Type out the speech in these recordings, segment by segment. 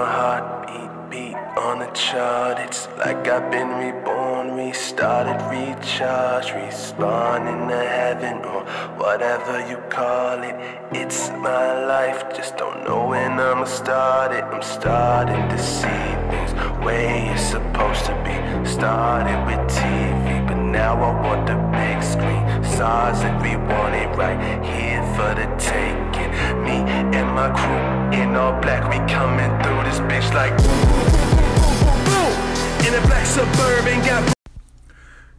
my heartbeat beat on the chart. It's like I've been reborn, restarted, recharged, respawning to heaven or whatever you call it. It's my life, just don't know when I'ma start it. I'm starting to see things way it's supposed to be. Started with TV, but now I want the big screen. Stars if we want it right here for the taking. Me and my crew in all black, we coming through this bitch like in a black suburban.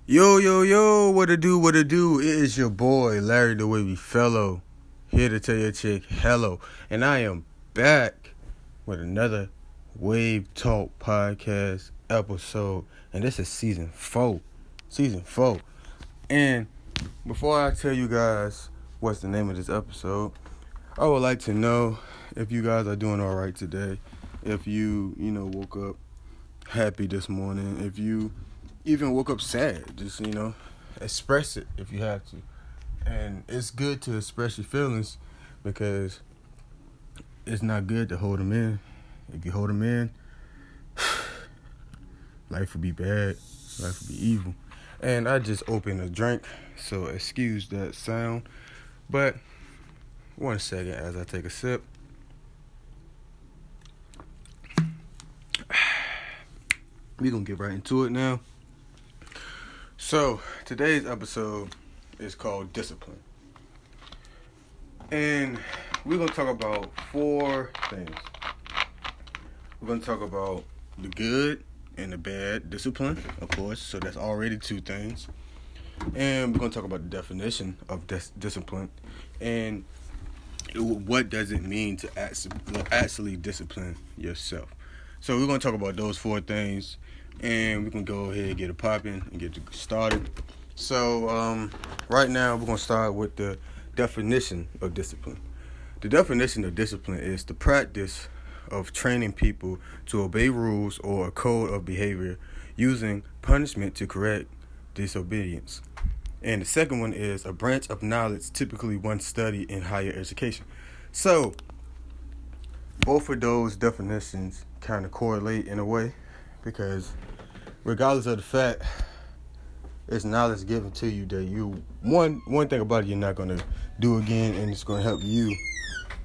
Yo, yo, yo, what to do, what to do? It is your boy, Larry the Wavey Fellow, here to tell your chick hello. And I am back with another Wave Talk podcast episode. And this is season four. Season four. And before I tell you guys what's the name of this episode, I would like to know if you guys are doing all right today. If you, you know, woke up happy this morning. If you even woke up sad, just you know, express it if you have to. And it's good to express your feelings because it's not good to hold them in. If you hold them in, life will be bad. Life will be evil. And I just opened a drink, so excuse that sound. But one second as I take a sip. We're gonna get right into it now. So, today's episode is called Discipline. And we're gonna talk about four things. We're gonna talk about the good and the bad discipline, of course, so that's already two things. And we're gonna talk about the definition of dis- discipline and what does it mean to actually discipline yourself. So we're gonna talk about those four things and we can go ahead and get it popping and get started. So, um, right now, we're to start with the definition of discipline. The definition of discipline is the practice of training people to obey rules or a code of behavior using punishment to correct disobedience. And the second one is a branch of knowledge typically one studied in higher education. So, both of those definitions kind of correlate in a way because regardless of the fact it's knowledge given to you that you one one thing about it you're not gonna do again and it's gonna help you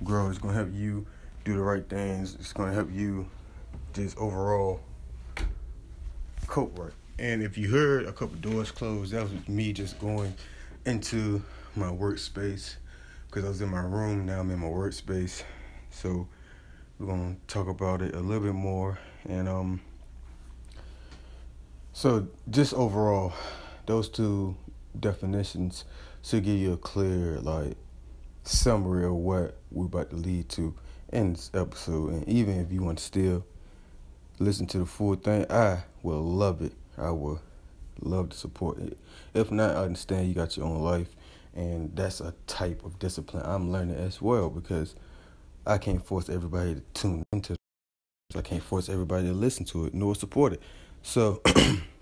grow it's gonna help you do the right things it's gonna help you just overall cope right and if you heard a couple doors closed that was me just going into my workspace because I was in my room now I'm in my workspace so we're gonna talk about it a little bit more and um so, just overall, those two definitions should give you a clear, like, summary of what we're about to lead to in this episode. And even if you want to still listen to the full thing, I will love it. I would love to support it. If not, I understand you got your own life, and that's a type of discipline I'm learning as well because I can't force everybody to tune into it. I can't force everybody to listen to it nor support it. So,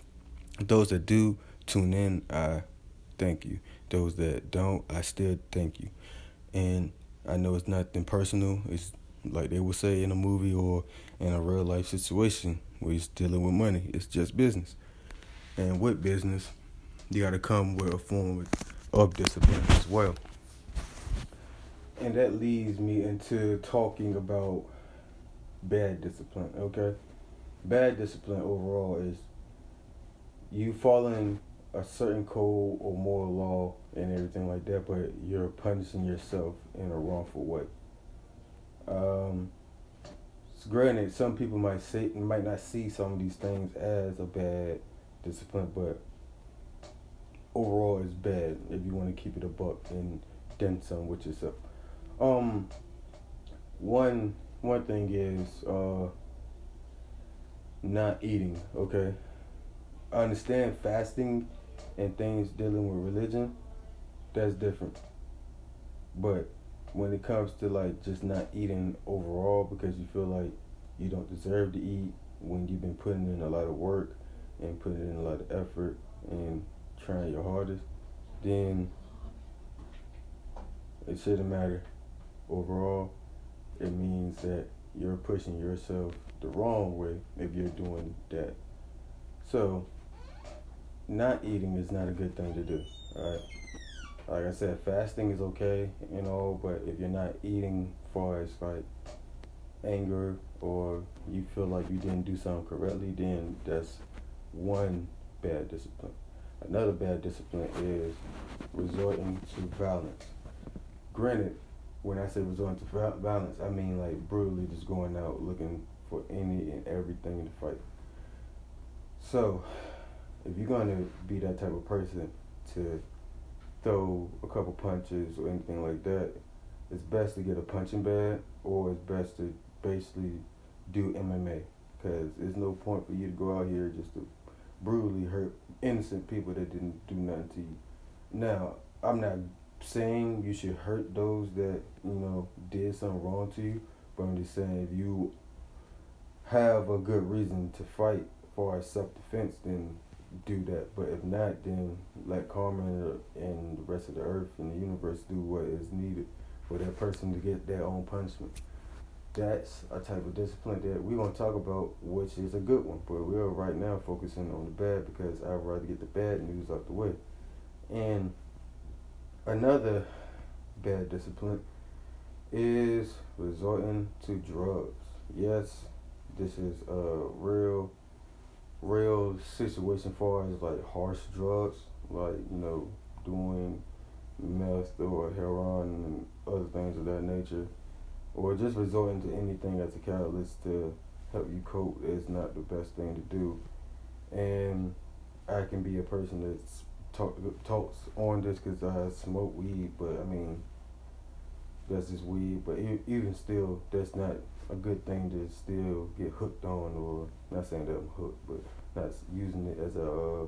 those that do tune in, I thank you. Those that don't, I still thank you. And I know it's nothing personal. It's like they would say in a movie or in a real life situation where you're dealing with money. It's just business. And with business, you got to come with a form of discipline as well. And that leads me into talking about bad discipline, okay? bad discipline overall is you following a certain code or moral law and everything like that, but you're punishing yourself in a wrongful way. Um, granted, some people might say might not see some of these things as a bad discipline, but overall, it's bad if you want to keep it a buck and then some with yourself. Um, one one thing is uh not eating, okay? I understand fasting and things dealing with religion, that's different. But when it comes to like just not eating overall because you feel like you don't deserve to eat when you've been putting in a lot of work and putting in a lot of effort and trying your hardest, then it shouldn't matter. Overall, it means that you're pushing yourself the wrong way if you're doing that. So, not eating is not a good thing to do. Alright. Like I said, fasting is okay, you know, but if you're not eating far as like anger or you feel like you didn't do something correctly, then that's one bad discipline. Another bad discipline is resorting to violence. Granted, when I say resorting to violence, I mean like brutally just going out looking for any and everything to fight. So, if you're going to be that type of person to throw a couple punches or anything like that, it's best to get a punching bag or it's best to basically do MMA because there's no point for you to go out here just to brutally hurt innocent people that didn't do nothing to you. Now, I'm not saying you should hurt those that, you know, did something wrong to you, but I'm just saying if you have a good reason to fight for self defense, then do that. But if not, then let karma and the rest of the earth and the universe do what is needed for that person to get their own punishment. That's a type of discipline that we're gonna talk about, which is a good one. But we're right now focusing on the bad because I'd rather get the bad news out the way. And another bad discipline is resorting to drugs. Yes, this is a real real situation far as like harsh drugs, like, you know, doing meth or heroin and other things of that nature, or just resorting to anything as a catalyst to help you cope is not the best thing to do. And I can be a person that's talk, talks on this because I smoke weed, but I mean, that's just weed. But even still, that's not a good thing to still get hooked on, or not saying that I'm hooked, but not using it as a uh,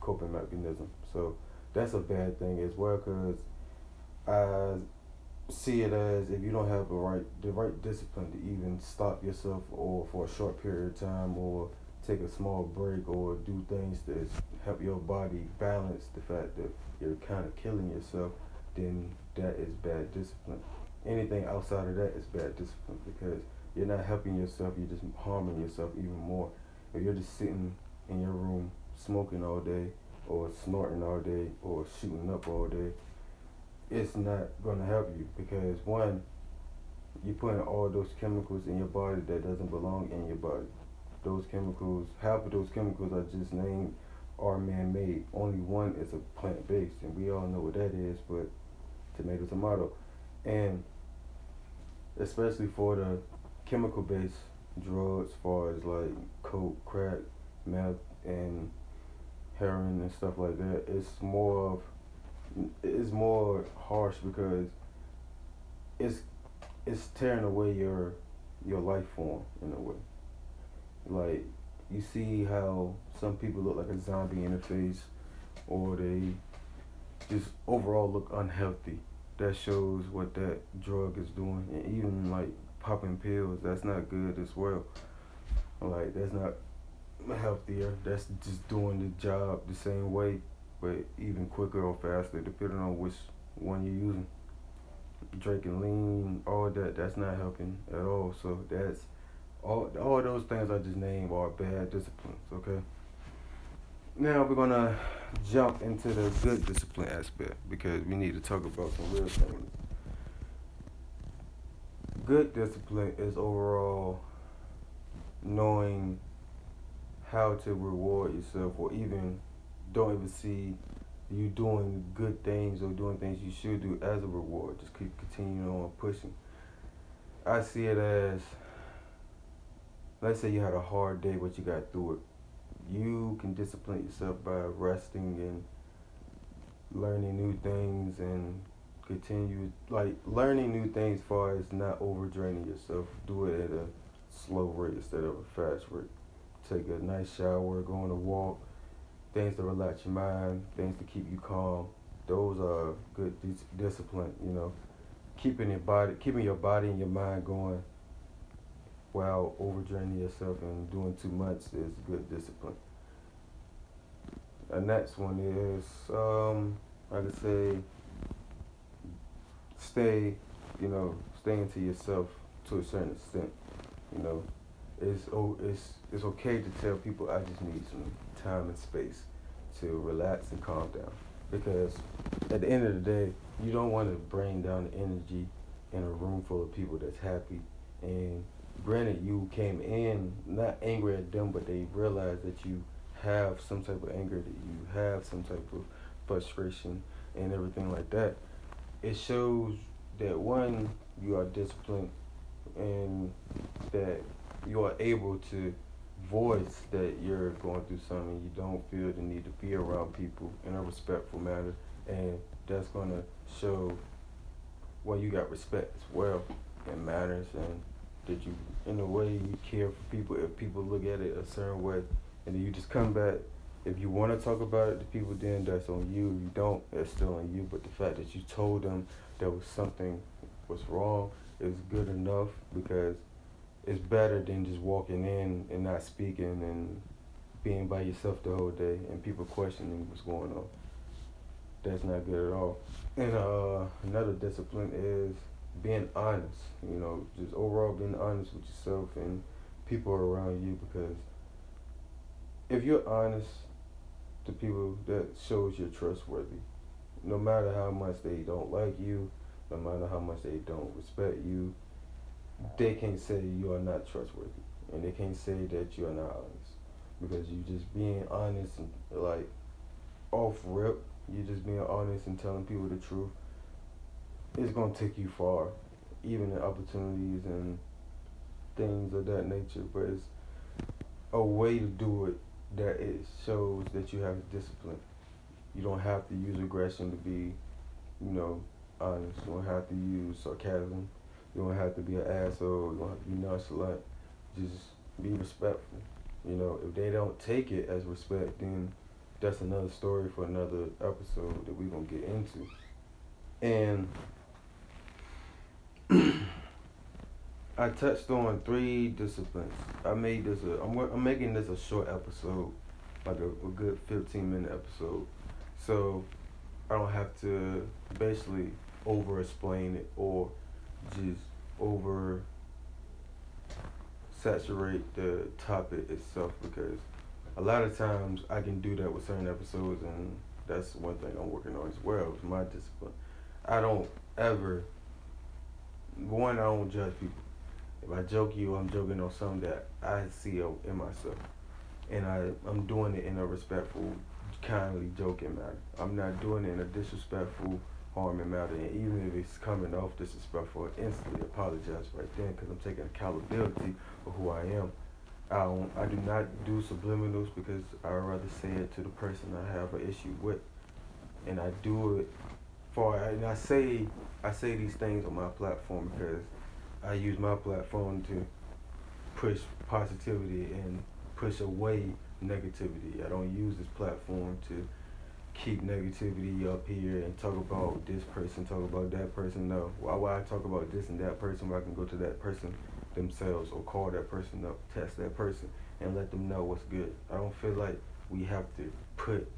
coping mechanism. So that's a bad thing as well, because I see it as if you don't have the right the right discipline to even stop yourself or for a short period of time or take a small break or do things that help your body balance the fact that you're kind of killing yourself, then that is bad discipline. Anything outside of that is bad discipline because you're not helping yourself, you're just harming yourself even more. If you're just sitting in your room smoking all day or snorting all day or shooting up all day, it's not going to help you because one, you're putting all those chemicals in your body that doesn't belong in your body. Those chemicals, half of those chemicals I just named are man-made. Only one is a plant-based, and we all know what that is. But tomato, tomato, and especially for the chemical-based drugs, far as like coke, crack, meth, and heroin and stuff like that, it's more of it's more harsh because it's it's tearing away your your life form in a way. Like you see how some people look like a zombie in the face, or they just overall look unhealthy. That shows what that drug is doing, and even like popping pills, that's not good as well. Like that's not healthier. That's just doing the job the same way, but even quicker or faster, depending on which one you're using. Drinking lean, all that, that's not helping at all. So that's all. All those things I just named are bad disciplines. Okay. Now we're gonna jump into the good discipline aspect because we need to talk about some real things. Good discipline is overall knowing how to reward yourself or even don't even see you doing good things or doing things you should do as a reward. Just keep continuing on pushing. I see it as let's say you had a hard day but you got through it. You can discipline yourself by resting and learning new things and continue like learning new things far as not overdraining yourself. Do it at a slow rate instead of a fast rate take a nice shower, go on a walk, things to relax your mind, things to keep you calm. Those are good dis- discipline, you know. Keeping your body, keeping your body and your mind going while overdraining yourself and doing too much is good discipline. The next one is, um, I could say, stay, you know, staying to yourself to a certain extent. It's oh it's it's okay to tell people I just need some time and space to relax and calm down. Because at the end of the day you don't want to bring down the energy in a room full of people that's happy. And granted you came in not angry at them but they realize that you have some type of anger that you have some type of frustration and everything like that. It shows that one you are disciplined and that you are able to voice that you're going through something you don't feel the need to be around people in a respectful manner and that's going to show well you got respect as well and manners and that you in a way you care for people if people look at it a certain way. And then you just come back. If you want to talk about it to people then that's on you. If you don't it's still on you. But the fact that you told them there was something was wrong is good enough because it's better than just walking in and not speaking and being by yourself the whole day and people questioning what's going on. That's not good at all. And uh, another discipline is being honest. You know, just overall being honest with yourself and people around you because if you're honest to people, that shows you're trustworthy. No matter how much they don't like you, no matter how much they don't respect you, they can't say you are not trustworthy, and they can't say that you are not honest because you just being honest and like off rip. You're just being honest and telling people the truth. It's gonna take you far, even in opportunities and things of that nature. But it's a way to do it that it shows that you have discipline. You don't have to use aggression to be, you know, honest. You don't have to use sarcasm. You don't have to be an asshole. You don't have to be nonchalant. Just be respectful. You know, if they don't take it as respect, then that's another story for another episode that we're gonna get into. And I touched on three disciplines. I made this a. I'm I'm making this a short episode, like a, a good 15 minute episode, so I don't have to basically over explain it or just over saturate the topic itself because a lot of times I can do that with certain episodes and that's one thing I'm working on as well is my discipline. I don't ever one I don't judge people. If I joke you, I'm joking on something that I see in myself, and I I'm doing it in a respectful, kindly joking manner. I'm not doing it in a disrespectful harm and matter. And even if it's coming off disrespectful, I instantly apologize right then because I'm taking accountability for who I am. I don't, I do not do subliminals because I rather say it to the person I have an issue with, and I do it for and I say I say these things on my platform because I use my platform to push positivity and push away negativity. I don't use this platform to keep negativity up here and talk about this person, talk about that person. No. Why why I talk about this and that person where I can go to that person themselves or call that person up, test that person, and let them know what's good? I don't feel like we have to put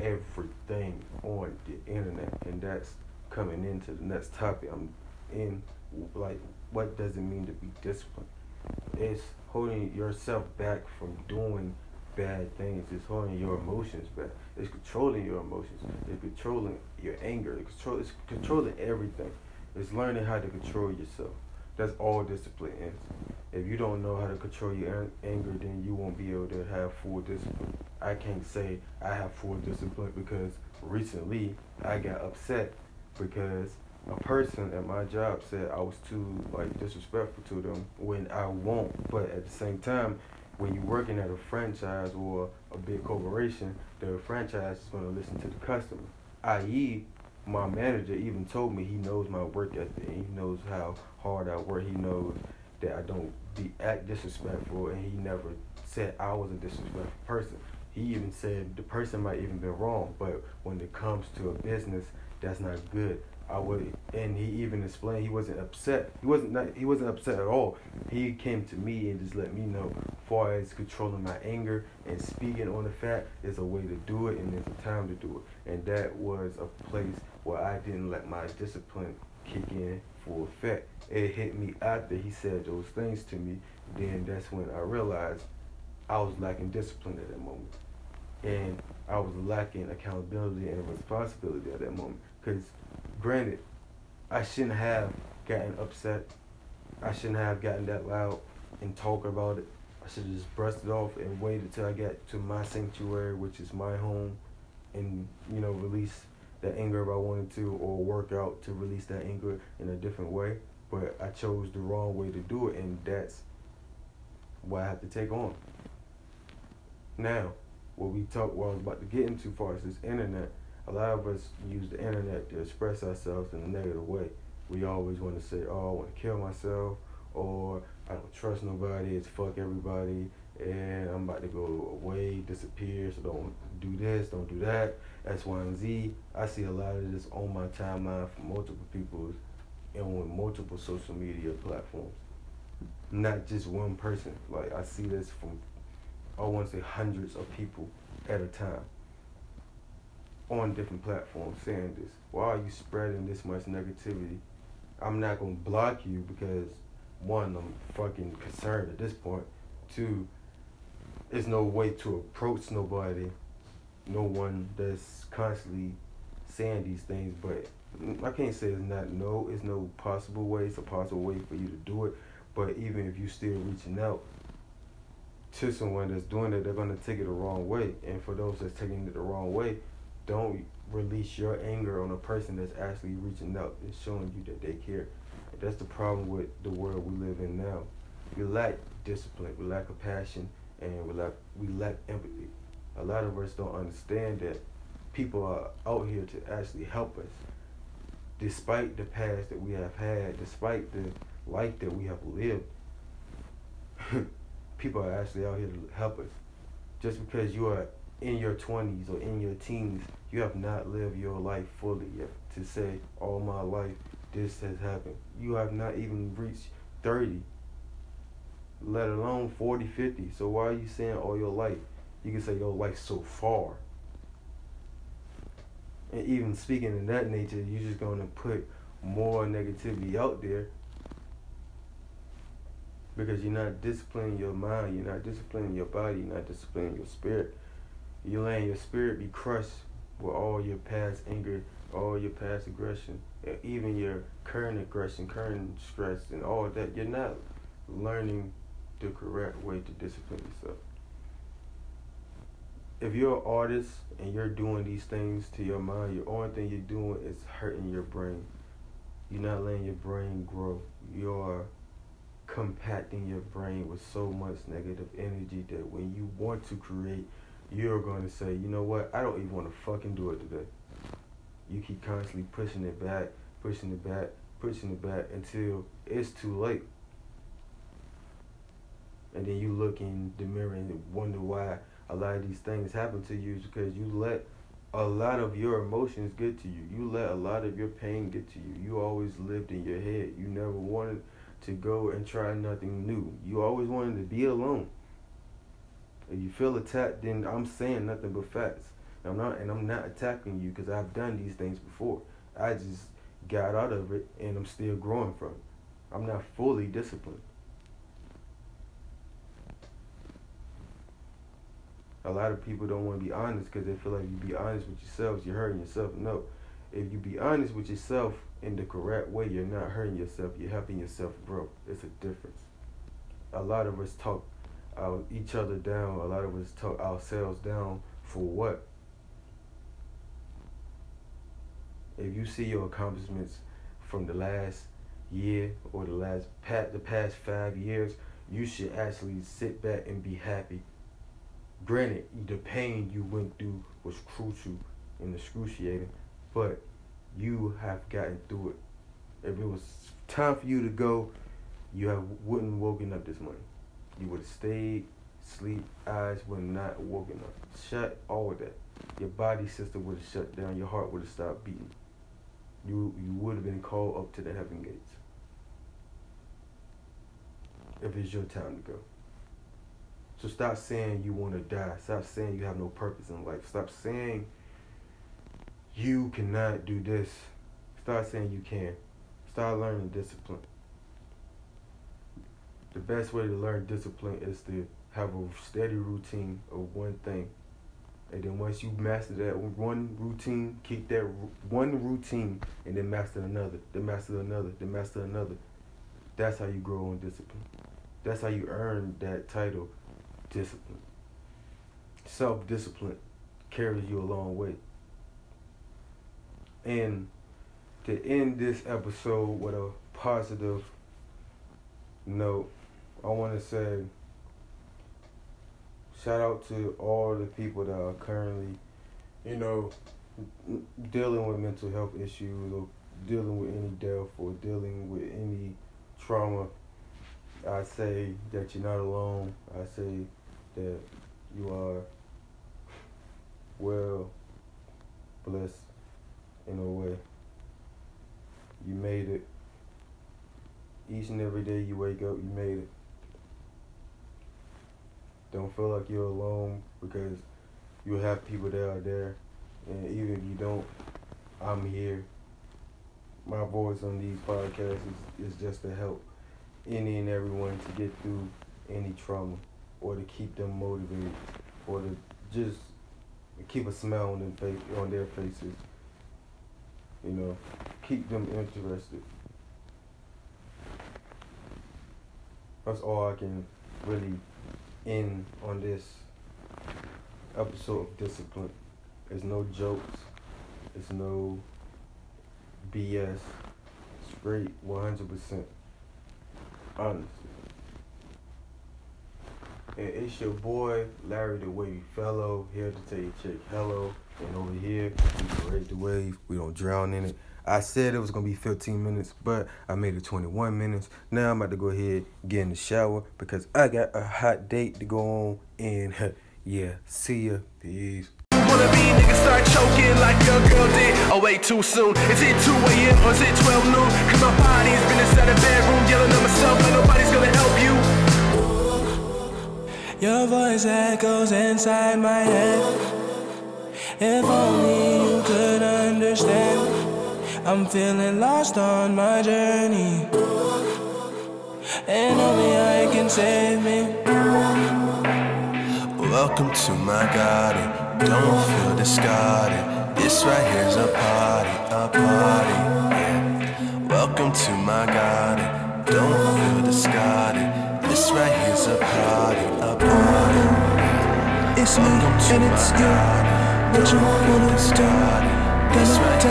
everything on the internet, and that's coming into the next topic. I'm in, like, what does it mean to be disciplined? It's holding yourself back from doing bad things. It's holding your emotions back. It's controlling your emotions. Mm. It's controlling your anger. It's, control, it's controlling everything. It's learning how to control yourself. That's all discipline is. If you don't know how to control your anger, then you won't be able to have full discipline. I can't say I have full discipline because recently I got upset because a person at my job said I was too like disrespectful to them when I won't. But at the same time, when you're working at a franchise or a big corporation, the franchise is going to listen to the customer. I.e., my manager even told me he knows my work ethic he knows how hard I work. He knows that I don't be act disrespectful, and he never said I was a disrespectful person. He even said the person might even be wrong, but when it comes to a business, that's not good. I would, and he even explained he wasn't upset. He wasn't not, he wasn't upset at all. He came to me and just let me know, far as controlling my anger and speaking on the fact is a way to do it, and there's a time to do it. And that was a place where I didn't let my discipline kick in full effect. It hit me after he said those things to me. Then that's when I realized I was lacking discipline at that moment. And I was lacking accountability and responsibility at that moment. Because, granted, I shouldn't have gotten upset. I shouldn't have gotten that loud and talk about it. I should have just brushed it off and waited till I got to my sanctuary, which is my home, and you know release that anger if I wanted to, or work out to release that anger in a different way. But I chose the wrong way to do it, and that's what I have to take on. Now, what we talk, what I was about to get into, far as this internet, a lot of us use the internet to express ourselves in a negative way. We always want to say, "Oh, I want to kill myself," or "I don't trust nobody. It's fuck everybody." and I'm about to go away, disappear, so don't do this, don't do that, X, Y, and Z. I see a lot of this on my timeline from multiple people and on multiple social media platforms. Not just one person. Like I see this from I want to say hundreds of people at a time on different platforms saying this. Why are you spreading this much negativity? I'm not gonna block you because one, I'm fucking concerned at this point. Two, there's no way to approach nobody, no one that's constantly saying these things. But I can't say it's not no, it's no possible way. It's a possible way for you to do it. But even if you still reaching out to someone that's doing it, they're gonna take it the wrong way. And for those that's taking it the wrong way, don't release your anger on a person that's actually reaching out and showing you that they care. That's the problem with the world we live in now. We lack discipline, we lack compassion, and we lack we lack empathy. A lot of us don't understand that people are out here to actually help us, despite the past that we have had, despite the life that we have lived. people are actually out here to help us. Just because you are in your 20s or in your teens, you have not lived your life fully yet. To say, all my life, this has happened. You have not even reached 30 let alone 40, 50. So why are you saying all your life? You can say your life so far. And even speaking in that nature, you're just going to put more negativity out there because you're not disciplining your mind, you're not disciplining your body, you're not disciplining your spirit. You're letting your spirit be crushed with all your past anger, all your past aggression, even your current aggression, current stress, and all that. You're not learning the correct way to discipline yourself. If you're an artist and you're doing these things to your mind, your only thing you're doing is hurting your brain. You're not letting your brain grow. You're compacting your brain with so much negative energy that when you want to create, you're going to say, you know what, I don't even want to fucking do it today. You keep constantly pushing it back, pushing it back, pushing it back until it's too late and then you look in the mirror and wonder why a lot of these things happen to you is because you let a lot of your emotions get to you. You let a lot of your pain get to you. You always lived in your head. You never wanted to go and try nothing new. You always wanted to be alone. If you feel attacked, then I'm saying nothing but facts. I'm not, and I'm not attacking you because I've done these things before. I just got out of it, and I'm still growing from it. I'm not fully disciplined. a lot of people don't want to be honest because they feel like you be honest with yourselves, you're hurting yourself. No, if you be honest with yourself in the correct way, you're not hurting yourself. You're helping yourself grow. It's a difference. A lot of us talk our, each other down. A lot of us talk ourselves down for what? If you see your accomplishments from the last year or the last pat the past five years, you should actually sit back and be happy granted, the pain you went through was crucial and excruciating, but you have gotten through it. If it was time for you to go, you have wouldn't woken up this morning. You would have stayed, sleep, eyes would not woken up. Shut all of that. Your body system would have shut down. Your heart would have stopped beating. You you would have been called up to the heaven gates. If it's your time to go. So stop saying you want to die. Stop saying you have no purpose in life. Stop saying you cannot do this. Start saying you can. Start learning discipline. The best way to learn discipline is to have a steady routine of one thing. And then once you master that one routine, keep that one routine and then master another, then master another, then master another. That's how you grow on discipline. That's how you earn that title, discipline. Self discipline carries you a long way. And to end this episode with a positive note, I want to say shout out to all the people that are currently, you know, dealing with mental health issues or dealing with any death or dealing with any trauma. I say that you're not alone. I say that you are well blessed in a way. You made it. Each and every day you wake up, you made it. Don't feel like you're alone because you have people that are there. And even if you don't, I'm here. My voice on these podcasts is, is just to help any and everyone to get through any trauma or to keep them motivated or to just keep a smile on, them face, on their faces. You know, keep them interested. That's all I can really end on this episode of Discipline. There's no jokes. There's no BS. Straight 100% honest. And it's your boy, Larry the Wavey Fellow, here to tell you check hello. And over here, we rate the wave. We don't drown in it. I said it was gonna be 15 minutes, but I made it 21 minutes. Now I'm about to go ahead get in the shower because I got a hot date to go on. And yeah, see ya. Peace. Wanna be niggas start choking like your girl did. Oh wait, too soon. Is it 2 a.m. or is it 12 noon? Cause my body's been inside the bedroom yelling at myself, and nobody's gonna help you. Your voice echoes inside my head. If only you could understand. I'm feeling lost on my journey. And only I can save me. Welcome to my garden. Don't feel discarded. This right here's a party, a party. Yeah. Welcome to my garden. Don't feel discarded. This right here's a party, a party. It's me Welcome and it's you. What you wanna. This right